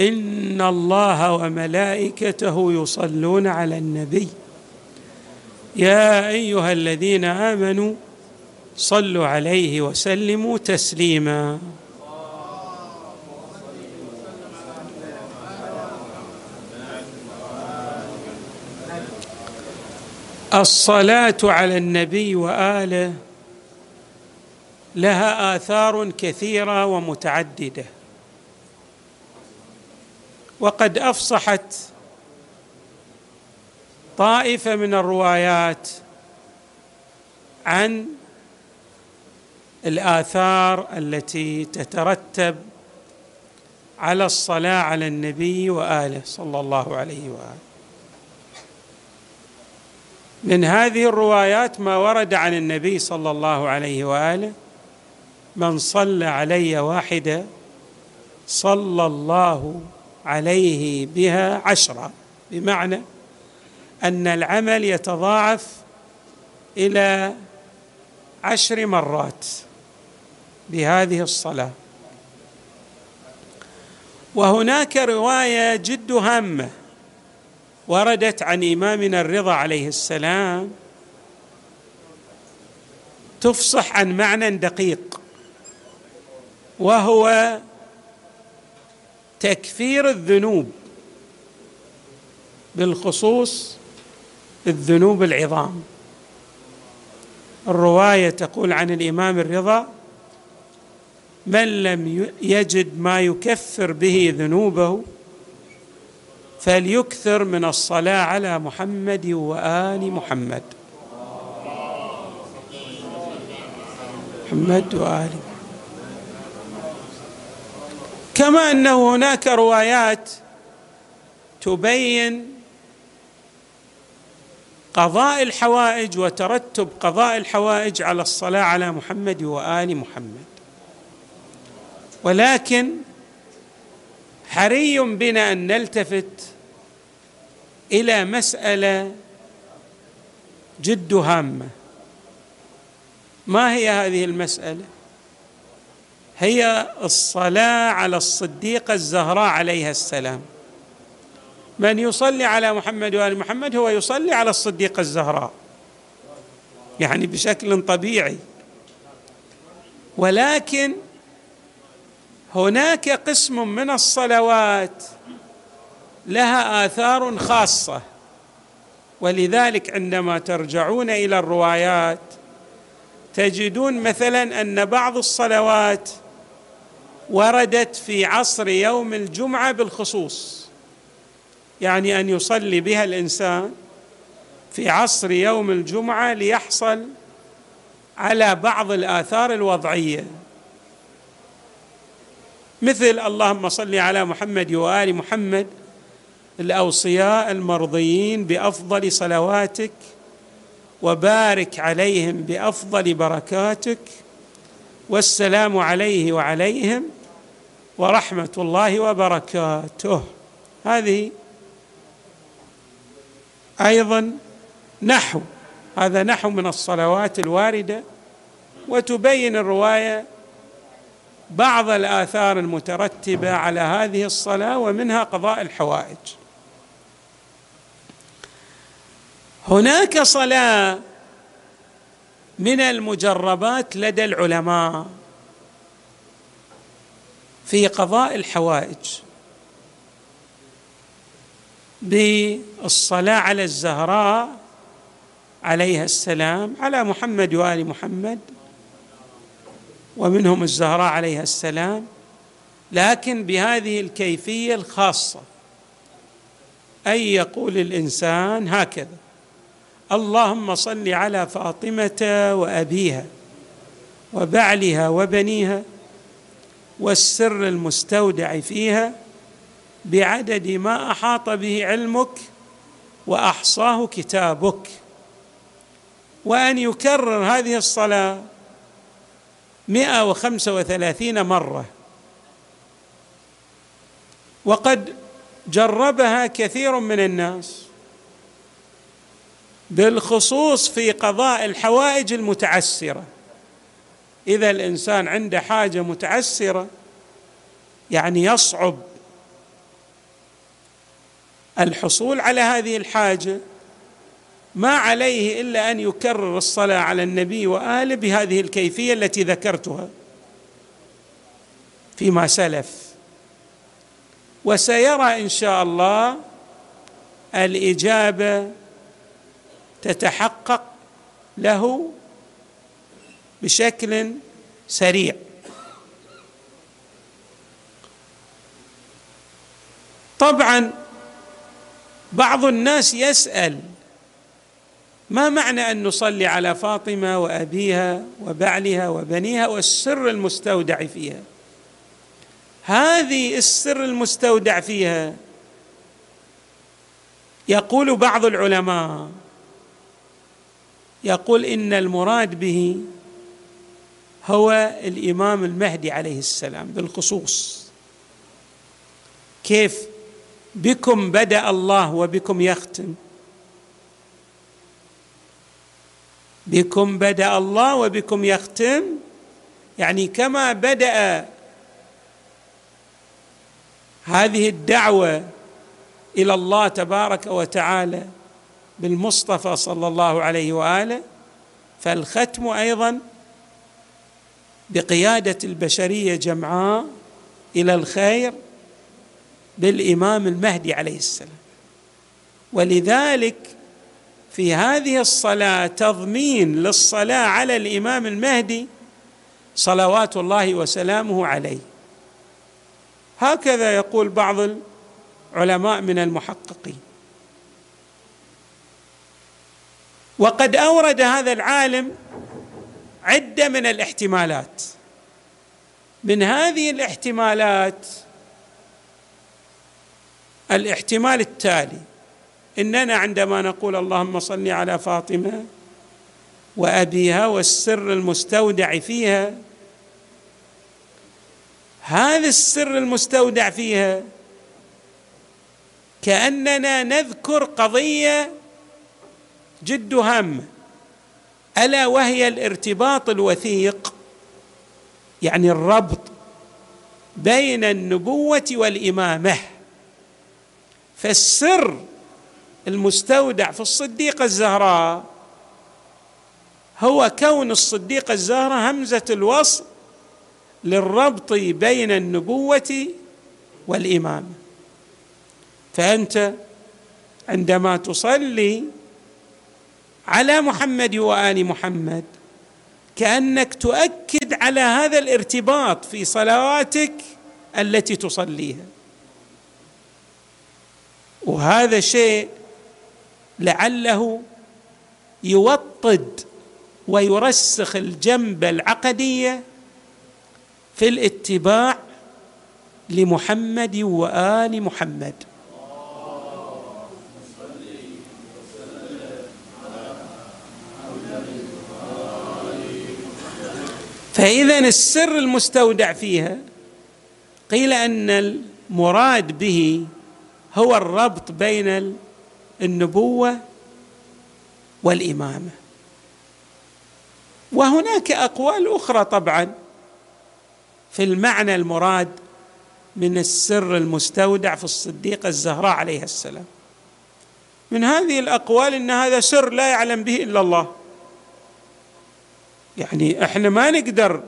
إن الله وملائكته يصلون على النبي. يا أيها الذين آمنوا صلوا عليه وسلموا تسليما. الصلاة على النبي وآله لها آثار كثيرة ومتعددة. وقد أفصحت طائفة من الروايات عن الآثار التي تترتب على الصلاة على النبي وآله صلى الله عليه وآله. من هذه الروايات ما ورد عن النبي صلى الله عليه وآله من صلى علي واحدة صلى الله عليه بها عشرة بمعنى أن العمل يتضاعف إلى عشر مرات بهذه الصلاة. وهناك رواية جد هامة وردت عن إمامنا الرضا عليه السلام تفصح عن معنى دقيق وهو تكفير الذنوب بالخصوص الذنوب العظام. الرواية تقول عن الإمام الرضا من لم يجد ما يكفر به ذنوبه فليكثر من الصلاة على محمد وآل محمد. محمد وآل كما انه هناك روايات تبين قضاء الحوائج وترتب قضاء الحوائج على الصلاة على محمد وآل محمد. ولكن حري بنا أن نلتفت إلى مسألة جد هامة. ما هي هذه المسألة؟ هي الصلاة على الصديقه الزهراء عليها السلام. من يصلي على محمد وآل محمد هو يصلي على الصديقه الزهراء. يعني بشكل طبيعي. ولكن هناك قسم من الصلوات لها آثار خاصة. ولذلك عندما ترجعون إلى الروايات تجدون مثلا أن بعض الصلوات وردت في عصر يوم الجمعة بالخصوص. يعني أن يصلي بها الإنسان في عصر يوم الجمعة ليحصل على بعض الآثار الوضعية. مثل اللهم صل على محمد وآل محمد الأوصياء المرضيين بأفضل صلواتك وبارك عليهم بأفضل بركاتك والسلام عليه وعليهم ورحمة الله وبركاته. هذه أيضا نحو هذا نحو من الصلوات الواردة وتبين الرواية بعض الآثار المترتبة على هذه الصلاة ومنها قضاء الحوائج. هناك صلاة من المجربات لدى العلماء. في قضاء الحوائج. بالصلاة على الزهراء عليها السلام على محمد وآل محمد ومنهم الزهراء عليها السلام لكن بهذه الكيفية الخاصة. ان يقول الإنسان هكذا اللهم صل على فاطمة وأبيها وبعلها وبنيها والسر المستودع فيها بعدد ما أحاط به علمك وأحصاه كتابك. وأن يكرر هذه الصلاة مئة وخمسة وثلاثين مرة. وقد جربها كثير من الناس بالخصوص في قضاء الحوائج المتعسرة. إذا الإنسان عنده حاجة متعسرة يعني يصعب الحصول على هذه الحاجة. ما عليه إلا أن يكرر الصلاة على النبي وآله بهذه الكيفية التي ذكرتها فيما سلف. وسيرى إن شاء الله الإجابة تتحقق له بشكل سريع. طبعا بعض الناس يسأل ما معنى أن نصلي على فاطمة وأبيها وبعلها وبنيها والسر المستودع فيها؟ هذه السر المستودع فيها يقول بعض العلماء يقول إن المراد به هو الإمام المهدي عليه السلام بالخصوص. كيف بكم بدأ الله وبكم يختم؟ بكم بدأ الله وبكم يختم؟ يعني كما بدأ هذه الدعوة إلى الله تبارك وتعالى بالمصطفى صلى الله عليه وآله فالختم أيضا بقيادة البشرية جمعاء إلى الخير بالإمام المهدي عليه السلام. ولذلك في هذه الصلاة تضمين للصلاة على الإمام المهدي صلوات الله وسلامه عليه. هكذا يقول بعض العلماء من المحققين. وقد أورد هذا العالم عدة من الاحتمالات. من هذه الاحتمالات الاحتمال التالي إننا عندما نقول اللهم صل على فاطمة وأبيها والسر المستودع فيها هذا السر المستودع فيها كأننا نذكر قضية جد هامة. ألا وهي الارتباط الوثيق يعني الربط بين النبوة والإمامة. فالسر المستودع في الصديقه الزهراء هو كون الصديقه الزهراء همزة الوصل للربط بين النبوة والإمامة. فأنت عندما تصلي على محمد وآل محمد. كأنك تؤكد على هذا الارتباط في صلواتك التي تصليها. وهذا شيء لعله يوطد ويرسخ الجنبه العقديه في الاتباع لمحمد وآل محمد. فاذا السر المستودع فيها قيل أن المراد به هو الربط بين النبوة والإمامة. وهناك أقوال أخرى طبعا في المعنى المراد من السر المستودع في الصديقه الزهراء عليها السلام. من هذه الأقوال إن هذا سر لا يعلم به إلا الله. يعني إحنا ما نقدر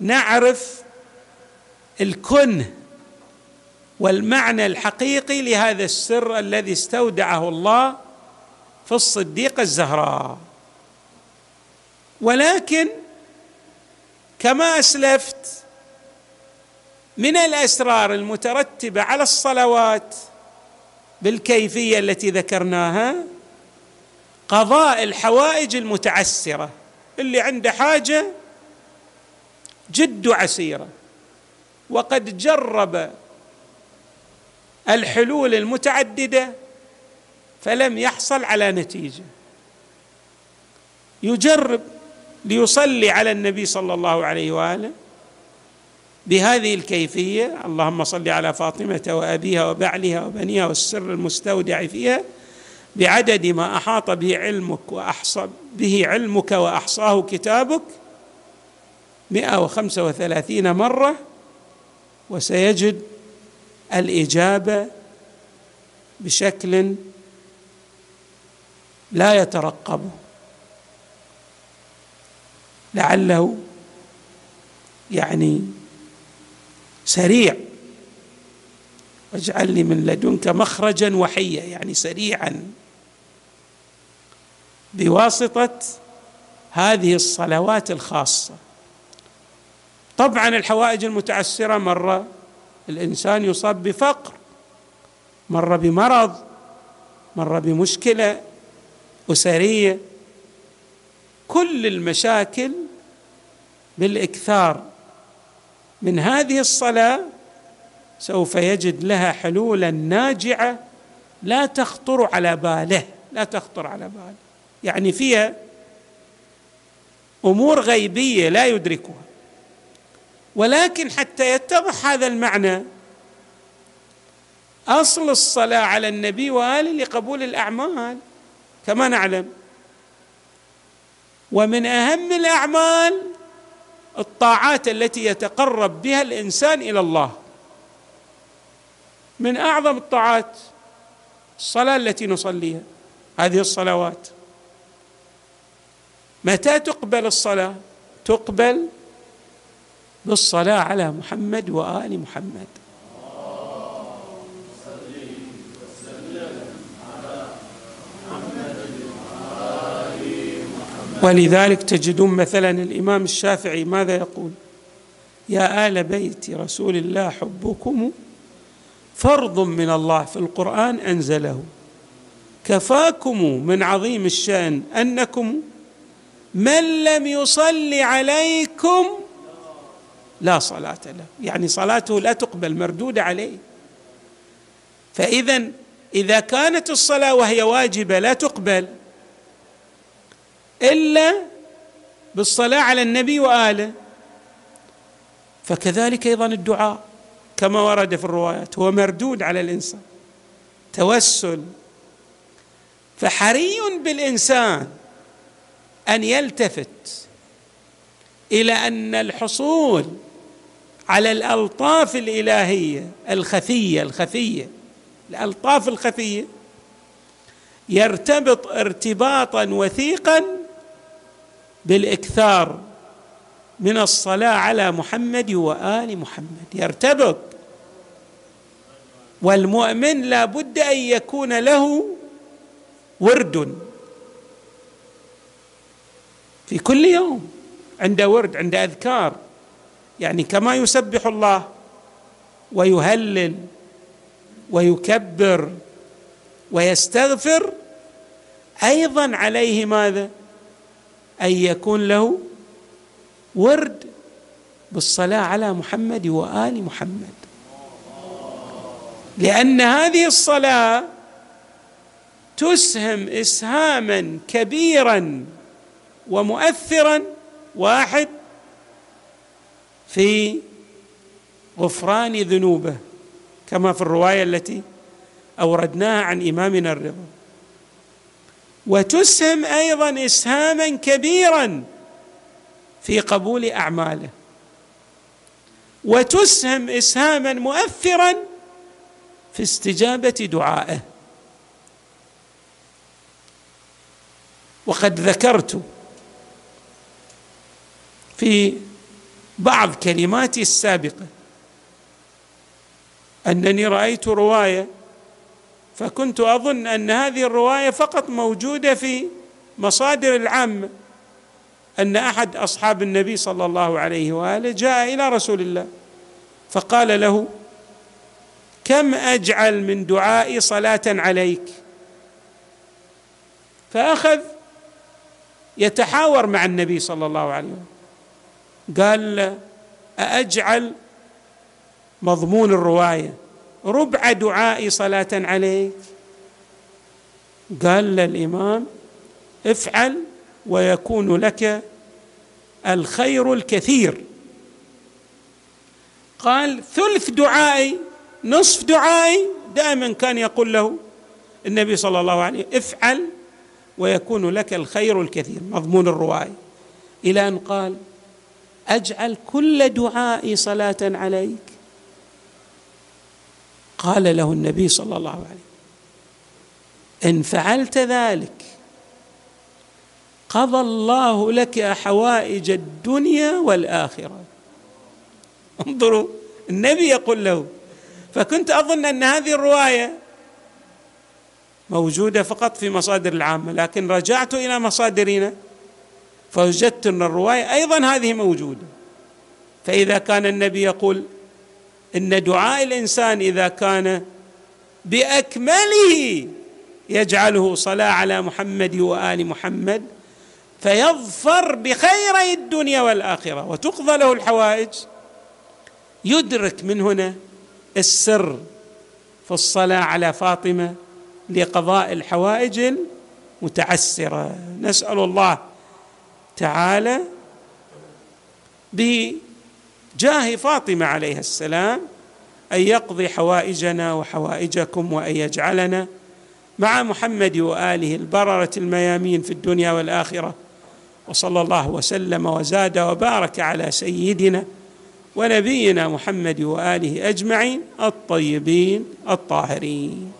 نعرف الكنه والمعنى الحقيقي لهذا السر الذي استودعه الله في الصديقه الزهراء. ولكن كما أسلفت من الأسرار المترتبة على الصلوات بالكيفية التي ذكرناها قضاء الحوائج المتعسرة. اللي عنده حاجة جد عسيرة وقد جرب الحلول المتعددة فلم يحصل على نتيجة. يجرب ليصلي على النبي صلى الله عليه وآله بهذه الكيفية اللهم صل على فاطمة وأبيها وبعلها وبنيها والسر المستودع فيها بعدد ما أحاط به علمك وأحصى به علمك وأحصاه كتابك 135 مرة وسيجد الإجابة بشكل لا يترقبه لعله يعني سريع. واجعل لي من لدنك مخرجا وحيا يعني سريعا. بواسطة هذه الصلوات الخاصة. طبعا الحوائج المتعسرة مرة الإنسان يصاب بفقر مرة بمرض مرة بمشكلة أسرية. كل المشاكل بالإكثار من هذه الصلاة سوف يجد لها حلولا ناجعة لا تخطر على باله لا تخطر على باله. يعني فيها أمور غيبية لا يدركها. ولكن حتى يتضح هذا المعنى أصل الصلاة على النبي واله لقبول الأعمال كما نعلم. ومن أهم الأعمال الطاعات التي يتقرب بها الإنسان إلى الله. من أعظم الطاعات الصلاة التي نصليها هذه الصلوات. متى تقبل الصلاة؟ تقبل بالصلاة على محمد وآل محمد. ولذلك تجدون مثلا الإمام الشافعي ماذا يقول؟ يا آل بيت رسول الله حبكم فرض من الله في القرآن أنزله. كفاكم من عظيم الشأن أنكم من لم يصل عليكم لا صلاة له. يعني صلاته لا تقبل مردودة عليه. فاذا إذا كانت الصلاة وهي واجبة لا تقبل إلا بالصلاة على النبي وآله. فكذلك أيضا الدعاء كما ورد في الروايات هو مردود على الإنسان توسل. فحري بالإنسان أن يلتفت إلى أن الحصول على الألطاف الإلهية الخفية الخفية الألطاف الخفية يرتبط ارتباطا وثيقا بالإكثار من الصلاة على محمد وآل محمد. يرتبط. والمؤمن لا بد أن يكون له ورد. في كل يوم عند ورد عند أذكار. يعني كما يسبح الله ويهلل ويكبر ويستغفر أيضا عليه ماذا؟ أن يكون له ورد بالصلاة على محمد وآل محمد. لأن هذه الصلاة تسهم اسهاما كبيرا ومؤثرا واحد في غفران ذنوبه كما في الرواية التي أوردناها عن إمامنا الرضا. وتسهم أيضا اسهاما كبيرا في قبول أعماله. وتسهم اسهاما مؤثرا في استجابة دعائه. وقد ذكرت في بعض كلماتي السابقة. أنني رأيت رواية فكنت أظن أن هذه الرواية فقط موجودة في مصادر العامة. أن أحد أصحاب النبي صلى الله عليه وآله جاء إلى رسول الله فقال له كم أجعل من دعائي صلاة عليك؟ فأخذ يتحاور مع النبي صلى الله عليه وسلم. قال أأجعل مضمون الرواية. ربع دعائي صلاة عليك. قال للامام افعل ويكون لك الخير الكثير. قال ثلث دعائي نصف دعائي دائما كان يقول له النبي صلى الله عليه وسلم افعل ويكون لك الخير الكثير. مضمون الرواية. إلى أن قال أجعل كل دعائي صلاة عليك. قال له النبي صلى الله عليه وسلم إن فعلت ذلك قضى الله لك حوائج الدنيا والآخرة. انظروا النبي يقول له فكنت أظن أن هذه الرواية موجودة فقط في مصادر العامة لكن رجعت إلى مصادرنا. فوجدت أن الرواية أيضا هذه موجودة. فإذا كان النبي يقول إن دعاء الإنسان إذا كان بأكمله يجعله صلاة على محمد وآل محمد فيظفر بخيري الدنيا والآخرة. وتقضى له الحوائج. يدرك من هنا السر في الصلاة على فاطمة لقضاء الحوائج المتعسرة. نسأل الله تعالى بجاه فاطمة عليها السلام أن يقضي حوائجنا وحوائجكم وأن يجعلنا مع محمد وآله البررة الميامين في الدنيا والآخرة. وصلى الله وسلم وزاد وبارك على سيدنا ونبينا محمد وآله أجمعين الطيبين الطاهرين.